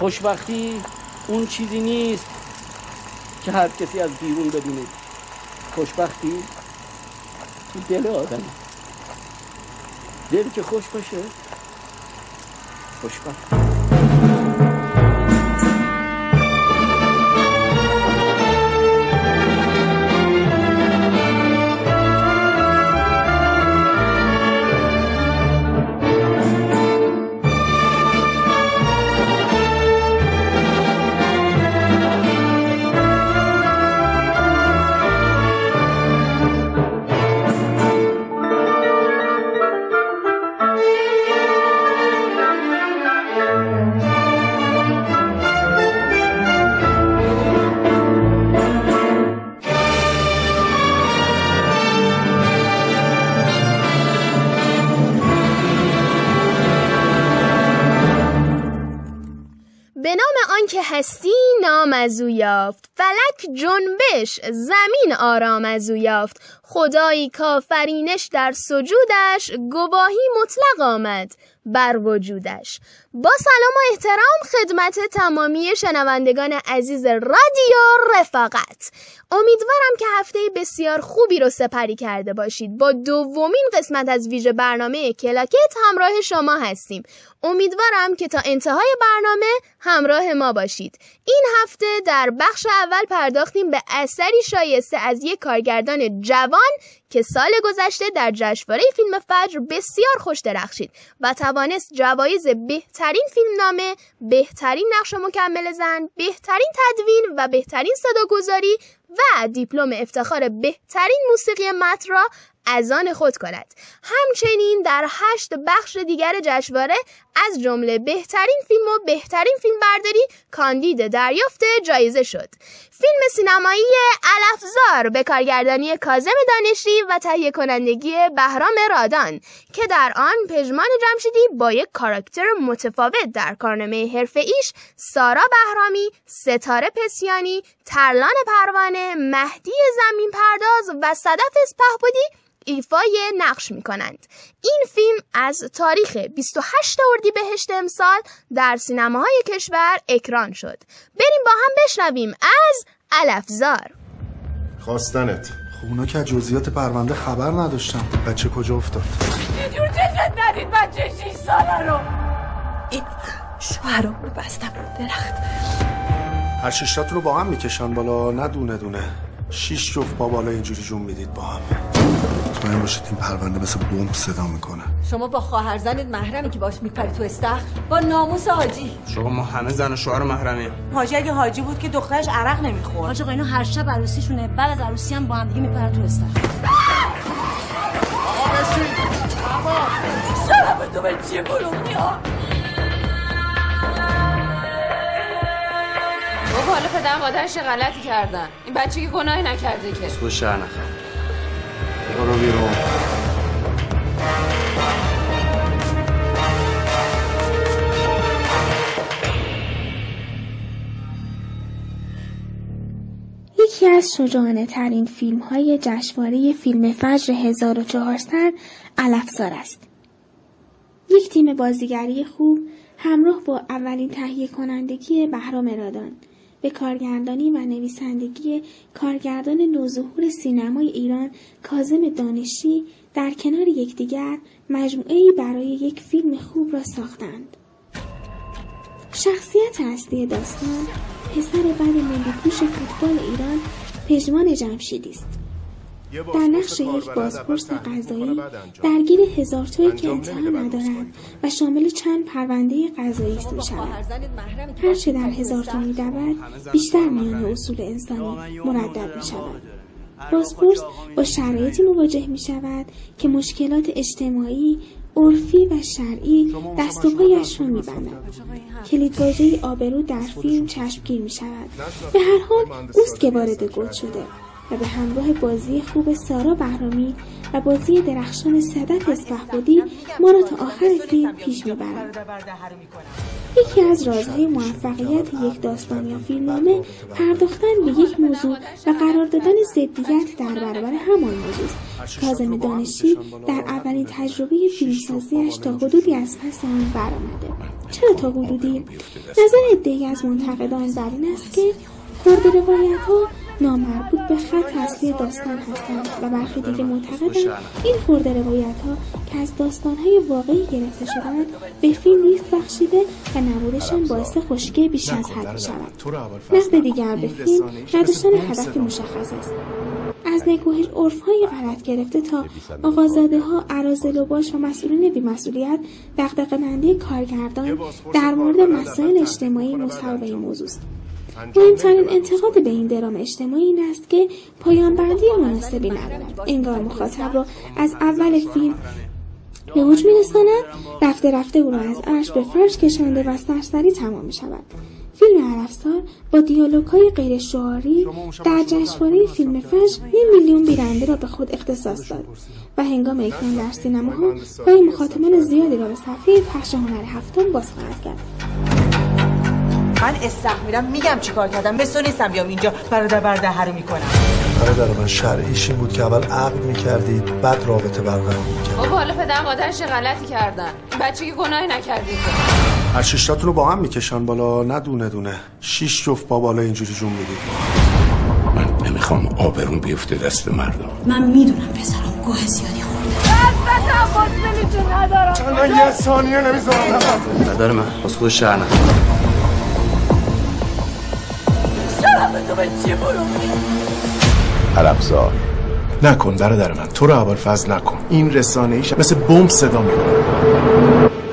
خوشبختی اون چیزی نیست که هر کسی از بیرون ببینه. خوشبختی؟ تو دل آدم. دل که خوش باشه خوشبختی. هستی نام از او یافت. فلک جنبش زمین آرام از او یافت. خدایی کافرینش در سجودش گواهی مطلق آمد بر وجودش. با سلام و احترام خدمت تمامی شنوندگان عزیز رادیو رفاقت. امیدوارم که هفته بسیار خوبی رو سپری کرده باشید. با دومین قسمت از ویژه برنامه کلاکت همراه شما هستیم. امیدوارم که تا انتهای برنامه همراه ما باشید. این هفته در بخش اول پرداختیم به اثری شایسته از یک کارگردان جوان که سال گذشته در جشنواره فیلم فجر بسیار خوش درخشید و توانست جوایز بهترین فیلم نامه، بهترین نقش مکمل زن، بهترین تدوین و بهترین صداگذاری و دیپلم افتخار بهترین موسیقی متن را از آن خود کند. همچنین در هشت بخش دیگر جشنواره از جمله بهترین فیلم و بهترین فیلم برداری کاندید دریافت جایزه شد. فیلم سینمایی الافزار به کارگردانی کازم دانشی و تهیه کنندگی بهرام رادان که در آن پژمان جمشیدی با یک کاراکتر متفاوت در کارنامه حرفه ایش سارا بهرامی، ستاره پسیانی، ترلان پروانه، مهدی زمین پرداز و صدف اسپهبودی ایفای نقش می کنند. این فیلم از تاریخ 28 اردیبهشت امسال در سینماهای کشور اکران شد. بریم با هم بشنویم از الافزار خواستنت. خونا که جزئیات پرونده خبر نداشتم. بچه کجا افتاد؟ یه جور ندید بچه 6 ساله رو؟ این شوهرم رو بستم. درخت. هر ششتاتون رو با هم می‌کشن بالا. نه دونه دونه. شیش جفت با بالا اینجوری جون می‌دید با هم. مطمئن باشید این پرونده مثل بمب صدا می‌کنه. شما با خواهر زنت محرمی که باش میپری تو استخر با ناموس حاجی. شما ما همه زن و شوهر محرمی حاجی اگه حاجی بود که دخترش عرق نمی‌خورد. حاج آقا هر شب عروسیشونه. بعد از عروسی هم با هم دیگه میپرن تو استخر. آقا بشین. آقا. تو به چی بابا حالا پدر مادرش غلطی کردن. این بچه که گناهی نکرده که. تو شهر نخواه برو بیرون. یکی از شجاعانه ترین فیلم های جشنواره فیلم فجر 1400 الافزار است. یک تیم بازیگری خوب همراه با اولین تهیه کنندگی بهرام رادان به کارگردانی و نویسندگی کارگردان نوظهور سینمای ایران کازم دانشی در کنار یکدیگر مجموعه برای یک فیلم خوب را ساختند. شخصیت اصلی داستان پسر بد ملی فوتبال ایران پژمان جمشیدی است. در نقش یک بازپرس قضایی درگیر هزار توی که انتها ندارد و شامل چند پرونده قضایی است می شود. هرچه در هزار تو می بیشتر میان اصول انسانی مردد می شود بازپرس با شرایطی مواجه می شود که مشکلات اجتماعی عرفی و شرعی دست و پایش را میبندد کلیدواژه آبرو در فیلم چشمگیر می شود به هر حال اوست که وارد گود شده. و به همراه بازی خوب سارا بهرامی و بازی درخشان صدف اسفحبودی ما را تا آخر فیلم پیش می‌برد یکی از رازهای موفقیت یک داستان یا فیلمنامه پرداختن به یک موضوع و قرار دادن ضدیت در برابر همان موضوع. است. کاظم دانشی در اولین تجربه فیلمسازیش تا حدودی از پس آن برآمده. چرا تا حدودی؟ نظر عدهای از منتقدان بر این است که خورد روایت ها نامربوط به خط اصلی داستان هستند و برخی دیگه معتقدند این خورده روایت ها که از داستان های واقعی گرفته شدند به فیلم ریخت بخشیده و نبودشان باعث خشکی بیش از حد شود نقد دیگر به فیلم نداشتن هدفی مشخص است. از نگوهش عرف های غلط گرفته تا آقازاده ها عرازل و باش و مسئولین بیمسئولیت دقدقه مندی کارگردان در مورد مسائل اجتماعی این موضوع است. مهمترین انتقاد به این درام اجتماعی این است که پایان بندی مناسبی ندارد. انگار مخاطب را از اول فیلم به اوج میرساند رفته رفته او را از عرش به فرش کشانده و سرسری تمام می شود فیلم عرفسار با دیالوگ های غیر شعاری در جشنواره فیلم فجر نیم میلیون بیننده را به خود اختصاص داد و هنگام اکران در سینماها پای مخاطبان زیادی را به صفحه پخش هنر هفتم باز خواهد کرد. من استخ میرم میگم چیکار کردم مثل نیستم بیام اینجا برادر برده رو می‌کنم. برادر من شرعیش این بود که اول عقد می‌کردید بعد رابطه برقرار می‌کرد بابا حالا پدر مادرش غلطی کردن. بچه که گناهی نکردید. هر شیشتاتون رو با هم می‌کشن بالا نه دونه دونه. شیش جفت با بالا اینجوری جون می‌دید. من نمی‌خوام آبرون بیفته دست مردم. من می‌دونم پسرم گوه زیادی خورده. چند من یه ثانیه نمی‌ذارم. نداره من از خود شهر عربزار نکن برادر من تو رو اول فضل نکن. این رسانه ایش مثل بمب صدا می‌کنه.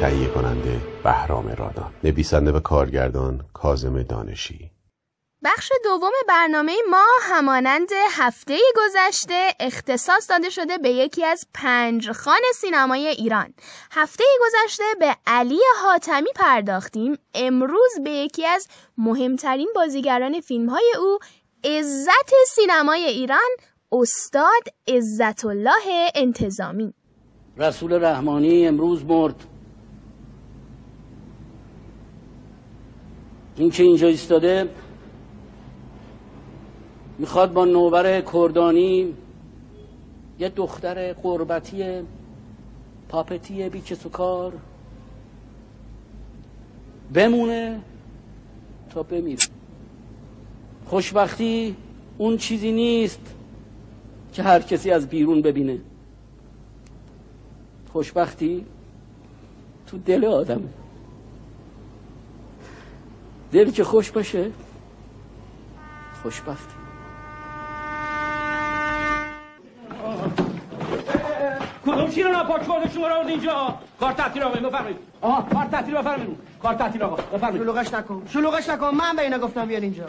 تهیه کننده بهرام رادان. نویسنده و کارگردان کازم دانشی. بخش دوم برنامه ما همانند هفته گذشته اختصاص داده شده به یکی از پنج خان سینمای ایران. هفته گذشته به علی حاتمی پرداختیم. امروز به یکی از مهمترین بازیگران فیلم های او عزت سینمای ایران استاد عزت الله انتظامی. رسول رحمانی امروز مرد. این که اینجا ایستاده می‌خواد با نوبر کردانی یه دختر قربتی پاپتی بیچه سکار بمونه تا بمیره. خوشبختی اون چیزی نیست که هر کسی از بیرون ببینه. خوشبختی تو دل آدمه دل که خوش باشه خوشبختی خورده شما رو اینجا. کار تعطیل آقا بفرمایید. آها کار تعطیل بفرمایید. کار تعطیل آقا بفرمایید. شلوغش نکن. شلوغش نکن. من به اینا گفتم بیان اینجا.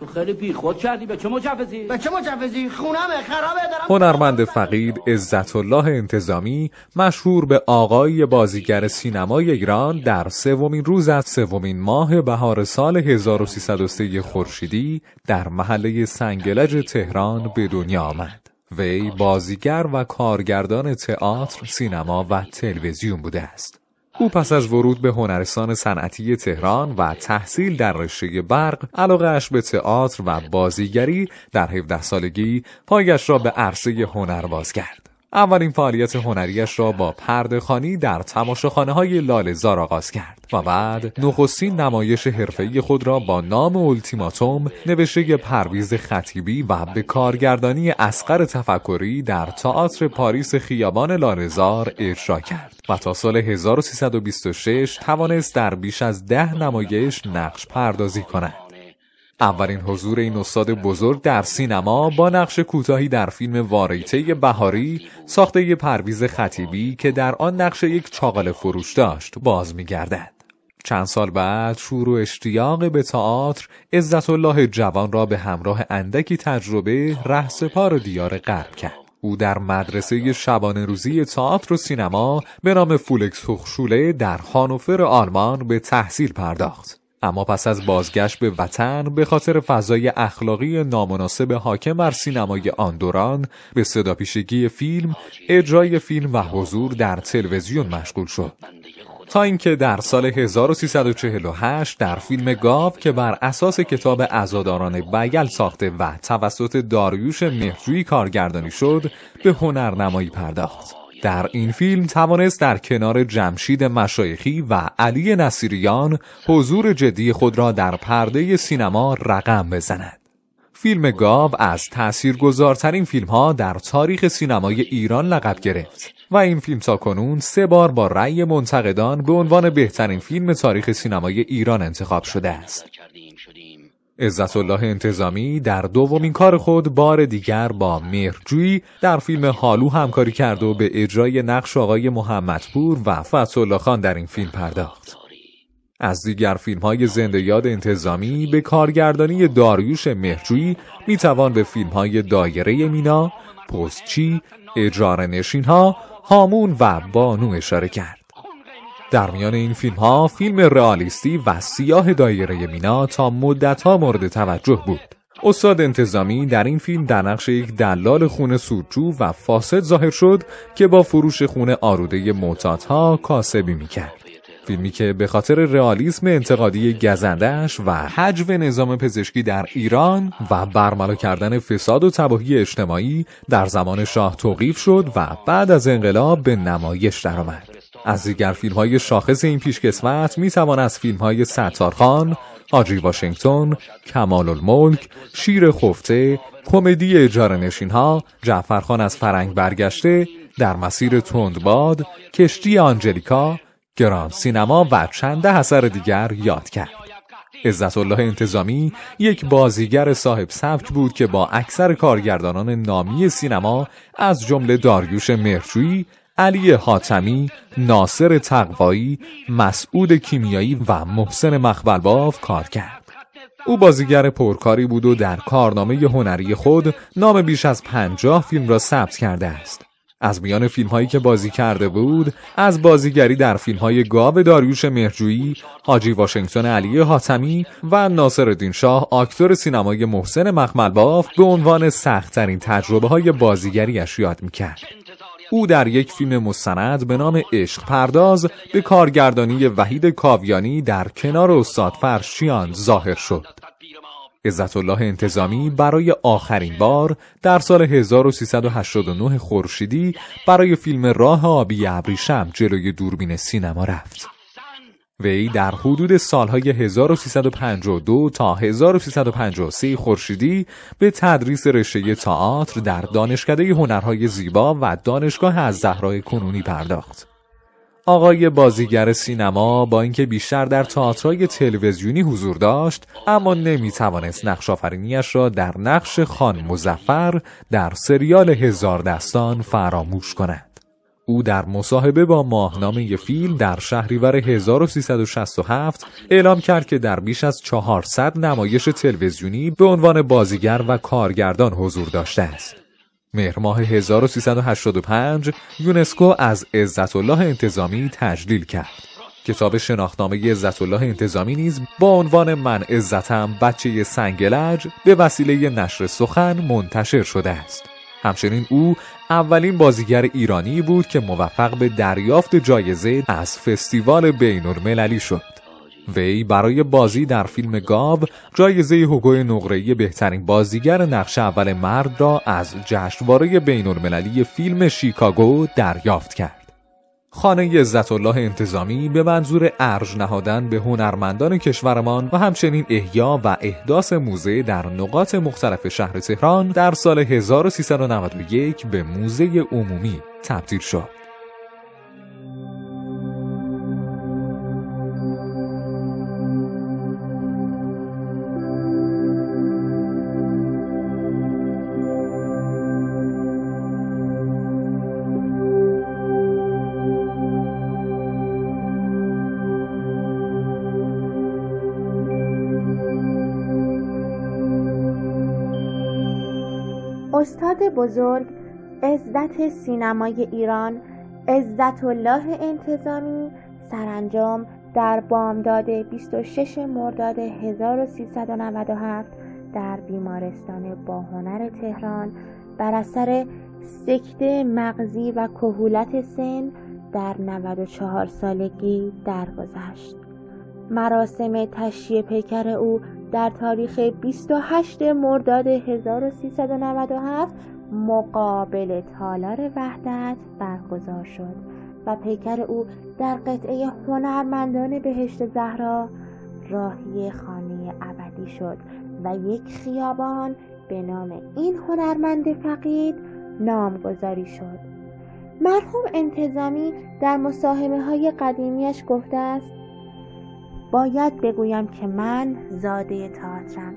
تو خیلی بی خود کردی. به چه مجوزی؟ به چه مجوزی؟ خونمه خرابه دارم هنرمند فقید عزت الله انتظامی مشهور به آقای بازیگر سینمای ایران در سومین روز از سومین ماه بهار سال 1303 خورشیدی در محله سنگلج تهران به دنیا آمد. وی بازیگر و کارگردان تئاتر، سینما و تلویزیون بوده است. او پس از ورود به هنرستان صنعتی تهران و تحصیل در رشته برق علاقهاش به تئاتر و بازیگری در 17 سالگی پایش را به عرصه هنر باز کرد. اولین فعالیت هنریش را با پردهخانی در تماشاخانه های لالزار آغاز کرد و بعد نخستین نمایش حرفه‌ای خود را با نام اولتیماتوم نوشته پرویز خطیبی و به کارگردانی اسقر تفکری در تئاتر پاریس خیابان لالزار اجرا کرد و تا سال 1326 توانست در بیش از ده نمایش نقش پردازی کند. اولین حضور این استاد بزرگ در سینما با نقش کوتاهی در فیلم واریته بهاری ساخته پرویز خطیبی که در آن نقش یک چاقل فروش داشت باز می‌گردد. چند سال بعد شور و اشتیاق به تئاتر عزت الله جوان را به همراه اندکی تجربه رهسپار دیار غرب کرد. او در مدرسه شبانه روزی تئاتر و سینما به نام فولکس هوخشوله در هانوفر آلمان به تحصیل پرداخت. اما پس از بازگشت به وطن به خاطر فضای اخلاقی نامناسب حاکم بر سینمای آن دوران به صداپیشگی فیلم، اجرای فیلم و حضور در تلویزیون مشغول شد. تا اینکه در سال 1348 در فیلم گاو که بر اساس کتاب ازاداران بیل ساخته و توسط داریوش مهجویی کارگردانی شد به هنرنمایی پرداخت. در این فیلم توانست در کنار جمشید مشایخی و علی نصیریان حضور جدی خود را در پرده سینما رقم بزند. فیلم گاو از تاثیرگذارترین فیلم ها در تاریخ سینمای ایران لقب گرفت و این فیلم تا کنون سه بار با رأی منتقدان به عنوان بهترین فیلم تاریخ سینمای ایران انتخاب شده است. عزت الله انتظامی در دومین کار خود بار دیگر با مهرجویی در فیلم حالو همکاری کرد و به اجرای نقش آقای محمدپور و فتح خان در این فیلم پرداخت. از دیگر فیلم های زنده یاد انتظامی به کارگردانی داریوش مهرجویی می‌توان به فیلم های دایره مینا، پستچی، اجار نشین ها، هامون و بانو اشاره کرد. در میان این فیلم ها فیلم رئالیستی و سیاه دایره مینا تا مدت ها مورد توجه بود. استاد انتظامی در این فیلم در نقش یک دلال خونه سودجو و فاسد ظاهر شد که با فروش خونه آروده معتادها ها کاسبی می‌کرد. فیلمی که به خاطر رئالیسم انتقادی گزندش و حجو نظام پزشکی در ایران و برملا کردن فساد و تباهی اجتماعی در زمان شاه توقیف شد و بعد از انقلاب به نمایش درآمد. از دیگر فیلم های شاخص این پیشکسوت می توان از فیلم های ستارخان، حاجی واشنگتن، کمال الملک، شیر خفته، کمدی اجاره ها، جعفرخان از فرنگ برگشته، در مسیر تندباد، کشتی آنجلیکا، گران سینما و چند اثر دیگر یاد کرد. عزت الله انتظامی یک بازیگر صاحب سبک بود که با اکثر کارگردانان نامی سینما از جمله داریوش مرجویی، علی حاتمی، ناصر تقوایی، مسعود کیمیایی و محسن مخبلباف کار کرد. او بازیگر پرکاری بود و در کارنامه هنری خود نام بیش از پنجاه فیلم را ثبت کرده است. از میان فیلم هایی که بازی کرده بود از بازیگری در فیلم های گاو داریوش مهرجویی، حاجی واشنگتن علی حاتمی و ناصر شاه آکتور سینمای محسن مخملباف به عنوان سختترین تجربه های بازیگریش یاد می‌کرد. او در یک فیلم مستند به نام عشق پرداز به کارگردانی وحید کاویانی در کنار استاد فرشیان ظاهر شد. عزت الله انتظامی برای آخرین بار در سال 1389 خورشیدی برای فیلم راه آبی ابریشم جلوی دوربین سینما رفت. وی در حدود سالهای 1352 تا 1353 خورشیدی به تدریس رشته تئاتر در دانشکده هنرهای زیبا و دانشگاه از زهرای کنونی پرداخت. آقای بازیگر سینما با اینکه بیشتر در تئاترهای تلویزیونی حضور داشت اما نمی توانست نقش آفرینیش را در نقش خان مزفر در سریال هزار دستان فراموش کند. او در مصاحبه با ماهنامه فیلم در شهریور 1367 اعلام کرد که در بیش از 400 نمایش تلویزیونی به عنوان بازیگر و کارگردان حضور داشته است. مهر ماه 1385 یونسکو از عزت الله انتظامی تجلیل کرد. کتاب شناختنامه عزت الله انتظامی نیز با عنوان من عزتم بچه سنگلج به وسیله نشر سخن منتشر شده است. همچنین او اولین بازیگر ایرانی بود که موفق به دریافت جایزه از فستیوال بین المللی شد. وی برای بازی در فیلم گاو جایزه حقوق نقره‌ای بهترین بازیگر نقش اول مرد را از جشنواره بین المللی فیلم شیکاگو دریافت کرد. خانه عزت الله انتظامی به منظور ارج نهادن به هنرمندان کشورمان و همچنین احیا و احداث موزه در نقاط مختلف شهر تهران در سال 1391 به موزه عمومی تبدیل شد. استاد بزرگ عزت سینمای ایران عزت الله انتظامی سرانجام در بامداد 26 مرداد 1397 در بیمارستان باهنر تهران بر اثر سکته مغزی و کهولت سن در 94 سالگی درگذشت. مراسم تشییع پیکر او در تاریخ 28 مرداد 1397 مقابل تالار وحدت برگزار شد و پیکر او در قطعه هنرمندان بهشت زهرا راهی خانه ابدی شد و یک خیابان به نام این هنرمند فقید نامگذاری شد. مرحوم انتظامی در مصاحبه های قدیمیش گفته است باید بگویم که من زاده تئاترم.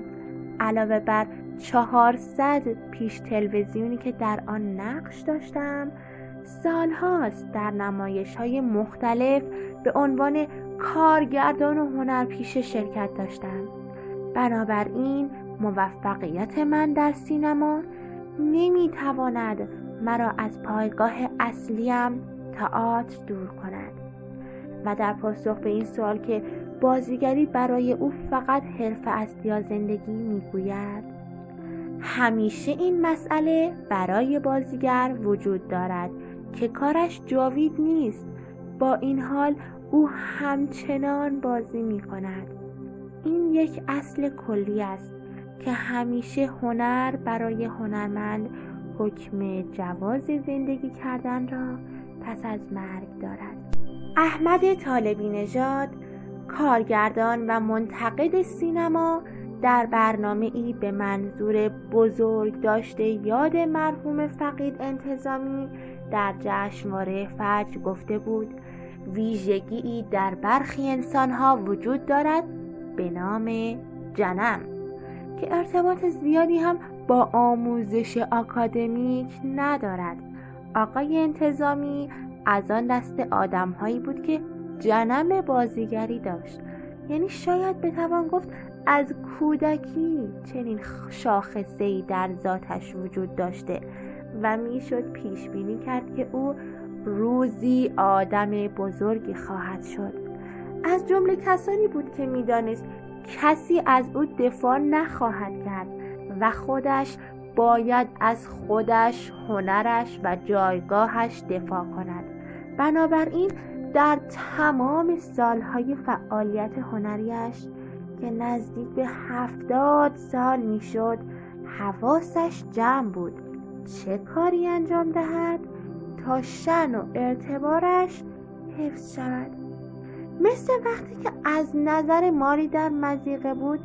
علاوه بر چهارصد پیش تلویزیونی که در آن نقش داشتم سالهاست در نمایش های مختلف به عنوان کارگردان و هنرپیشه شرکت داشتم. بنابراین موفقیت من در سینما نمی‌تواند مرا از پایگاه اصلیم تئاتر دور کند. و در پاسخ به این سوال که بازیگری برای او فقط حرفه است یا زندگی می‌گوید. همیشه این مسئله برای بازیگر وجود دارد که کارش جاوید نیست. با این حال او همچنان بازی می کند این یک اصل کلی است که همیشه هنر برای هنرمند حکم جواز زندگی کردن را پس از مرگ دارد. احمد طالبی نژاد کارگردان و منتقد سینما در برنامه ای به منظور بزرگ داشته یاد مرحوم فقید انتظامی در جشنواره فجر گفته بود ویژگی در برخی انسانها وجود دارد به نام جنم که ارتباط زیادی هم با آموزش آکادمیک ندارد. آقای انتظامی از آن دست آدمهایی بود که جنم بازیگری داشت. یعنی شاید بتوان گفت از کودکی چنین شاخصه ای در ذاتش وجود داشته و می‌شد پیش بینی کرد که او روزی آدم بزرگی خواهد شد. از جمله کسانی بود که می‌دانست کسی از او دفاع نخواهد کرد و خودش باید از خودش هنرش و جایگاهش دفاع کند. بنابراین در تمام سالهای فعالیت هنریش که نزدیک به هفتاد سال می‌شد حواسش جمع بود. چه کاری انجام دهد تا شن و اعتبارش حفظ شود؟ مثل وقتی که از نظر ماری در مزیقه بود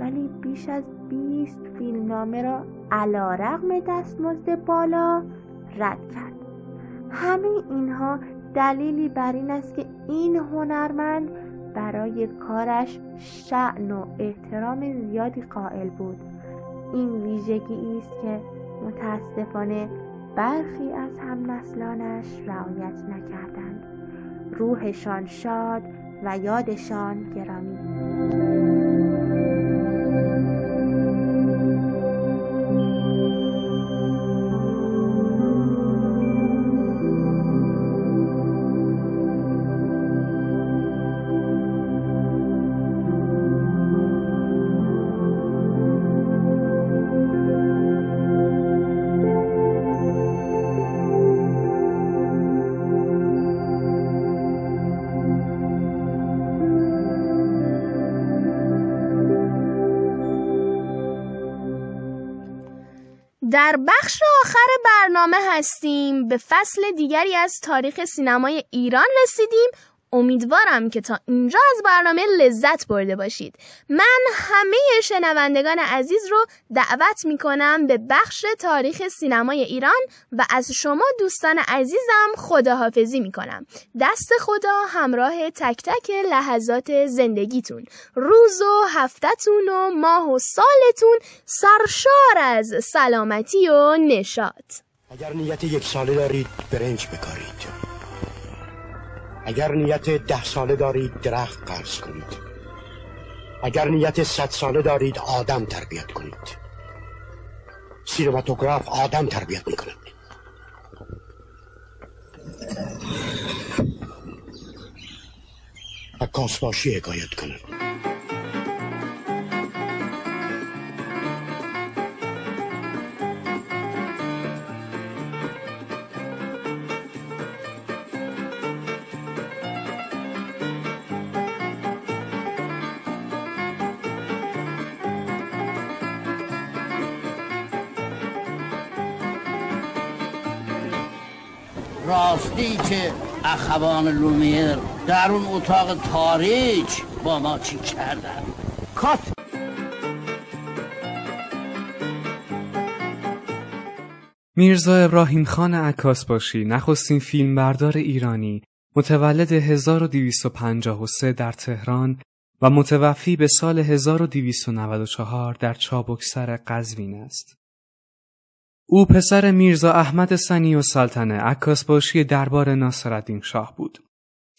ولی بیش از بیست فیلمنامه را علا رقم دستمزد بالا رد کرد. همه اینها دلیلی بر این است که این هنرمند برای کارش شعن و احترام زیادی قائل بود. این ویژگی است که متاسفانه برخی از هم نسلانش رعایت نکردند. روحشان شاد و یادشان گرامی. در بخش آخر برنامه هستیم. به فصل دیگری از تاریخ سینمای ایران رسیدیم. امیدوارم که تا اینجا از برنامه لذت برده باشید. من همه شنوندگان عزیز رو دعوت می کنم به بخش تاریخ سینمای ایران و از شما دوستان عزیزم خداحافظی می کنم دست خدا همراه تک تک لحظات زندگیتون. روز و هفتتون و ماه و سالتون سرشار از سلامتی و نشاط. اگر نیت یک ساله دارید برنج بکارید. اگر نیت ده ساله دارید درخت قرض کنید. اگر نیت صد ساله دارید آدم تربیت کنید. سینماتوگراف آدم تربیت می‌کنه عکاس باشی حکایت کنه راستی که اخوان لومیر در اون اتاق تاریک با ما چی کردن کات میرزا ابراهیم خان عکاس باشی نخستین فیلمبردار ایرانی متولد 1253 در تهران و متوفی به سال 1294 در چابکسر قزوین است. او پسر میرزا احمد سنی و سلطنه عکاس باشی دربار ناصرالدین شاه بود.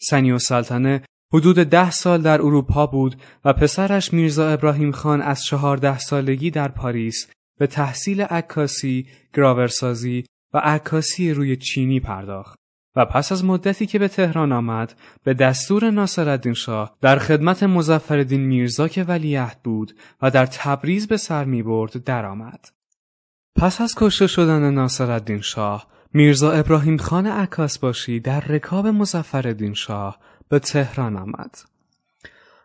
سنی و سلطنه حدود ده سال در اروپا بود و پسرش میرزا ابراهیم خان از چهارده سالگی در پاریس به تحصیل عکاسی، گراورسازی و عکاسی روی چینی پرداخت و پس از مدتی که به تهران آمد به دستور ناصرالدین شاه در خدمت مظفرالدین میرزا که ولیعهد بود و در تبریز به سر می برد درآمد. پس از کشته شدن ناصرالدین شاه میرزا ابراهیم خان عکاس باشی در رکاب مظفرالدین شاه به تهران آمد.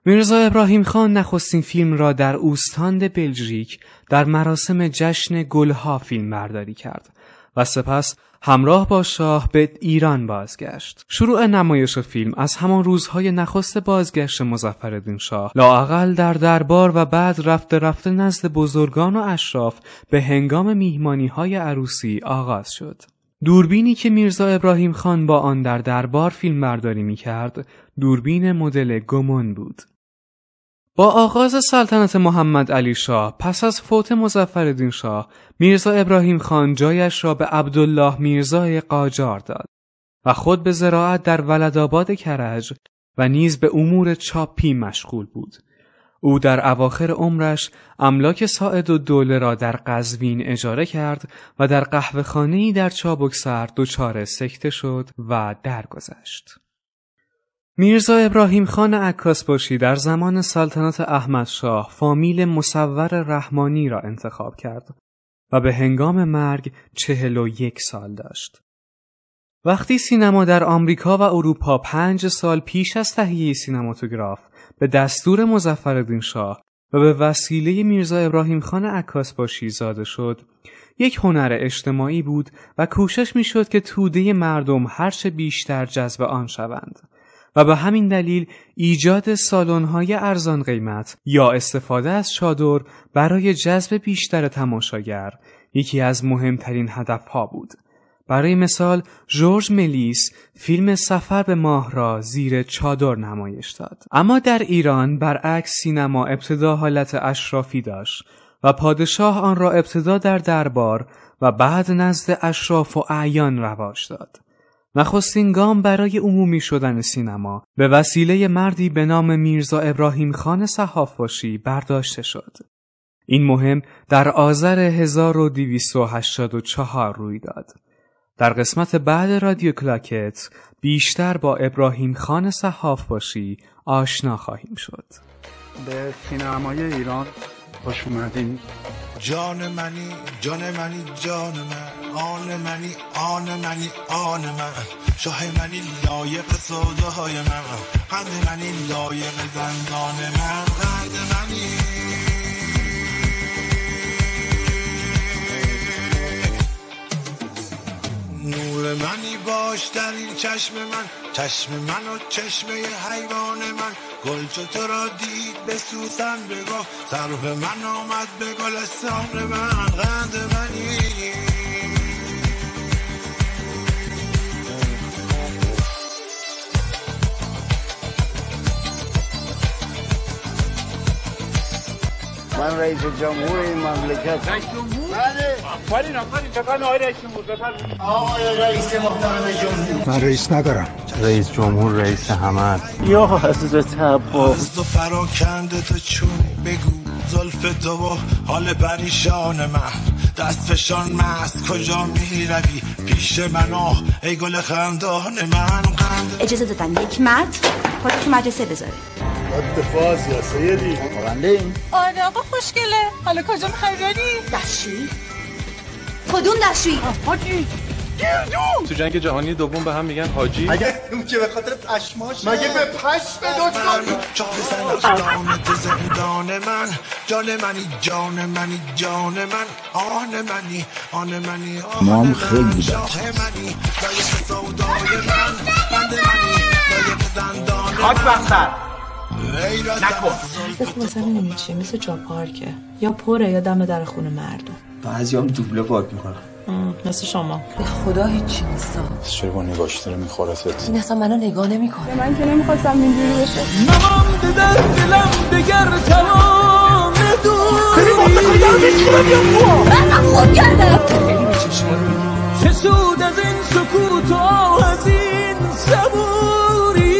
میرزا ابراهیم خان نخستین فیلم را در اوستاند بلژیک در مراسم جشن گلها فیلم برداری کرد و سپس همراه با شاه به ایران بازگشت. شروع نمایش فیلم از همان روزهای نخست بازگشت مظفرالدین شاه لااقل در دربار و بعد رفته رفته نزد بزرگان و اشراف به هنگام میهمانی های عروسی آغاز شد. دوربینی که میرزا ابراهیم خان با آن در دربار فیلم برداری می کرد دوربین مدل گمون بود. با آغاز سلطنت محمد علی شاه پس از فوت مظفرالدین شاه میرزا ابراهیم خان جایش را به عبدالله میرزای قاجار داد و خود به زراعت در ولدآباد کرج و نیز به امور چاپی مشغول بود او در اواخر عمرش املاک ساعد و دوله را در قزوین اجاره کرد و در قهوهخانه‌ای در چابکسر دچار سکته شد و درگذشت. میرزا ابراهیم خان عکاس باشی در زمان سلطنت احمد شاه فامیل مصور رحمانی را انتخاب کرد و به هنگام مرگ چهل و یک سال داشت. وقتی سینما در آمریکا و اروپا پنج سال پیش از تهیه سینماتوگراف به دستور مظفرالدین شاه و به وسیله میرزا ابراهیم خان عکاس باشی زاده شد یک هنر اجتماعی بود و کوشش می‌شد که توده مردم هرچه بیشتر جذب آن شوند و به همین دلیل ایجاد سالن‌های ارزان قیمت یا استفاده از چادر برای جذب بیشتر تماشاگر یکی از مهمترین هدفها بود. برای مثال جورج ملیس فیلم سفر به ماه را زیر چادر نمایش داد اما در ایران برعکس سینما ابتدا حالت اشرافی داشت و پادشاه آن را ابتدا در دربار و بعد نزد اشراف و اعیان رواج داد نخستین گام برای عمومی شدن سینما به وسیله مردی به نام میرزا ابراهیم خان صحاف باشی برداشته شد. این مهم در آذر 1284 روی داد. در قسمت بعد رادیو کلاکت بیشتر با ابراهیم خان صحاف آشنا خواهیم شد. به سینمای ایران خوش اومدین. جان منی جان منی جان من. آن منی آن منی آن من. شاه منی لایق های من. قند منی لایق زندان من. قند منی. نور منی باش در این چشم من. چشم من و چشم حیوان من. گل چو تو را دید به سوسن بگاه سر به من آمد به گلستان من. قند منی. من رئیس جمهور این مملکت. رئیس جمهور؟ بله. آفرین آفرین. بفرمایید آقای رئیس جمهور آقای رئیس محترم جمهور. من رئیس ندارم. رئیس جمهور رئیس همه یا حضرت عباس از دو فراکنده تو چون بگو زلف تو و حال پریشان من. دست فشان مست کجا می روی پیش من آه ای گل خندان من. قند اجازه دادن. یک مرد خودت تو مدرسه بذاره. حد فاز یا سیدی. مغنده این آره آقا خوشگله. حالا کجا می‌خوای بری؟ دستشویی. کدوم دستشویی؟ تو جنگ جهانی دوم به هم میگن حاجی. اگه اون که به خاطر پشماش مگه به پشم دکتر زندان من. جان منی جان منی جان من. آن منی آن منی ما هم خیلی بد منی لایق سودای من. بند منی خاک بختر نکن. چیه مثل جا پارکه یا پره یا دم در خونه مردم. بعضی هم دوبله پارک می‌کنن. مثل شما. به خدا هیچی نیستم چرا با نگاش داره میخورتت این اصلا منو نگاه نمی‌کنه. من که نمی‌خواستم اینجوری بشه. نمانده در دلم دگر تمام کردم چه سود از این سکوت و آه از این صبوری؟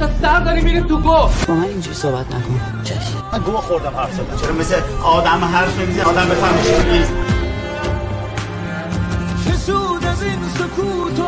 تا سر داریم میریم تو گو. با من اینجوری صحبت نکن. من گوه خوردم حرف زدم. چرا مثل آدم حرف نمی‌زنی آدم بفهمه چی نیست چه سود از این سکوت